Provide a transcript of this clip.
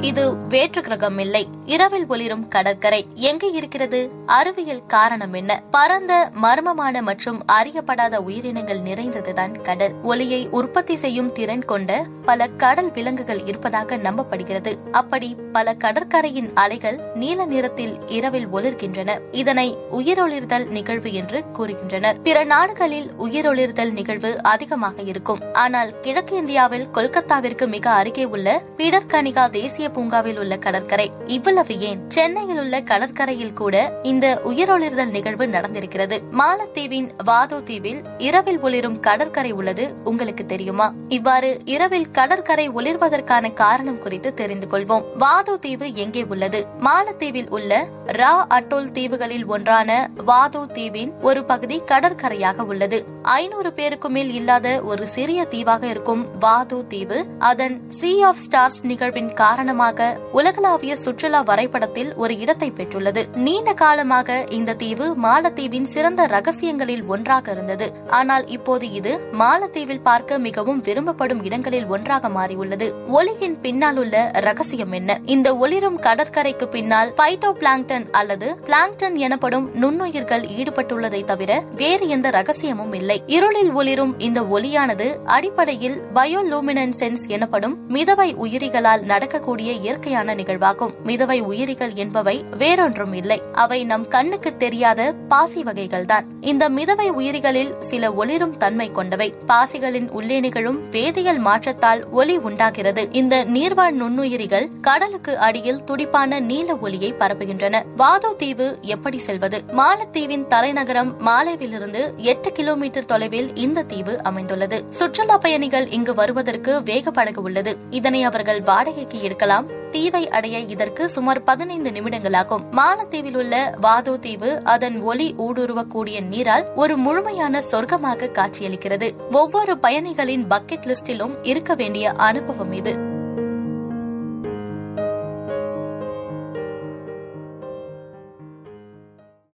இது வேற்று கிரகம் இல்லை இரவில் ஒளிரும் கடற்கரை. எங்கே இருக்கிறது? அறிவியல் காரணம் என்ன? பரந்த மர்மமான மற்றும் அறியப்படாத உயிரினங்கள் நிறைந்ததுதான் கடல். ஒலியை உற்பத்தி செய்யும் திறன் கொண்ட பல கடல் விலங்குகள் இருப்பதாக நம்பப்படுகிறது. அப்படி பல கடற்கரையின் அலைகள் நீல நிறத்தில் இரவில் ஒளிர்கின்றன. இதனை உயிரொளிர்தல் நிகழ்வு என்று கூறுகின்றனர். பிற நாடுகளில் உயிரொளிர்தல் நிகழ்வு அதிகமாக இருக்கும். ஆனால் கிழக்கு இந்தியாவில் கொல்கத்தாவிற்கு மிக அருகே உள்ள பீடர்கனிகா தேசிய பூங்காவில் உள்ள கடற்கரை இவ்வளவு ஏன்? சென்னையில் உள்ள கடற்கரையில் கூட இந்த உயிரொளிர்தல் நிகழ்வு நடந்திருக்கிறது. மாலத்தீவின் வாதோ தீவில் இரவில் ஒளிரும் கடற்கரை உள்ளது உங்களுக்கு தெரியுமா? இவ்வாறு இரவில் கடற்கரை ஒளிர்வதற்கான காரணம் குறித்து தெரிந்து கொள்வோம். வாதோ தீவு எங்கே உள்ளது? மாலத்தீவில் உள்ள ரா அட்டோல் தீவுகளில் ஒன்றான வாதோ தீவின் ஒரு பகுதி கடற்கரையாக உள்ளது. ஐநூறு பேருக்கு மேல் இல்லாத ஒரு சிறிய தீவாக இருக்கும் வாதோ தீவு அதன் சி ஆஃப் ஸ்டார்ஸ் நிகழ்வின் காரணமாக உலகளாவிய சுற்றுலா வரைபடத்தில் ஒரு இடத்தை பெற்றுள்ளது. நீண்ட காலமாக இந்த தீவு மாலத்தீவின் சிறந்த ரகசியங்களில் ஒன்றாக இருந்தது. ஆனால் இப்போது இது மாலத்தீவில் பார்க்க மிகவும் விரும்பப்படும் இடங்களில் ஒன்றாக மாறியுள்ளது. ஒளியின் பின்னால் உள்ள ரகசியம் என்ன? இந்த ஒளிரும் கடற்கரைக்கு பின்னால் பைட்டோ பிளாங்டன் அல்லது பிளாங்டன் எனப்படும் நுண்ணுயிர்கள் ஈடுபட்டுள்ளதை தவிர வேறு எந்த ரகசியமும் இல்லை. இருளில் ஒளிரும் இந்த ஒளியானது அடிப்படையில் பயோலூமினன்சென்ஸ் எனப்படும் மிதவை உயிரிகளால் நடக்கக்கூடிய இயற்கையான நிகழ்வாகும். மிதவை உயிரிகள் என்பவை வேறொன்றும் இல்லை. அவை நம் கண்ணுக்கு தெரியாத பாசி வகைகள்தான். இந்த மிதவை உயிரிகளில் சில ஒளிரும் தன்மை கொண்டவை. பாசிகளின் உள்ளே நிகழும் வேதியியல் மாற்றத்தால் ஒளி உண்டாகிறது. இந்த நீர்வாழ் நுண்ணுயிரிகள் கடலுக்கு அடியில் துடிப்பான நீல ஒளியை பரப்புகின்றன. வாதோ தீவு எப்படி செல்வது? மாலத்தீவின் தலைநகரம் மாலேவிலிருந்து எட்டு கிலோமீட்டர் தொலைவில் இந்த தீவு அமைந்துள்ளது. சுற்றுலா பயணிகள் இங்கு வருவதற்கு வேகப்படகு உள்ளது. இதனை அவர்கள் வாடகைக்கு எடுக்கலாம். தீவை அடைய இதற்கு சுமார் பதினைந்து நிமிடங்களாகும். மாலத்தீவில் உள்ள வாதோ தீவு அதன் ஒளி ஊடுருவக்கூடிய நீரால் ஒரு முழுமையான சொர்க்கமாக காட்சியளிக்கிறது. ஒவ்வொரு பயணிகளின் பக்கெட் லிஸ்டிலும் இருக்க வேண்டிய அனுபவம் இது.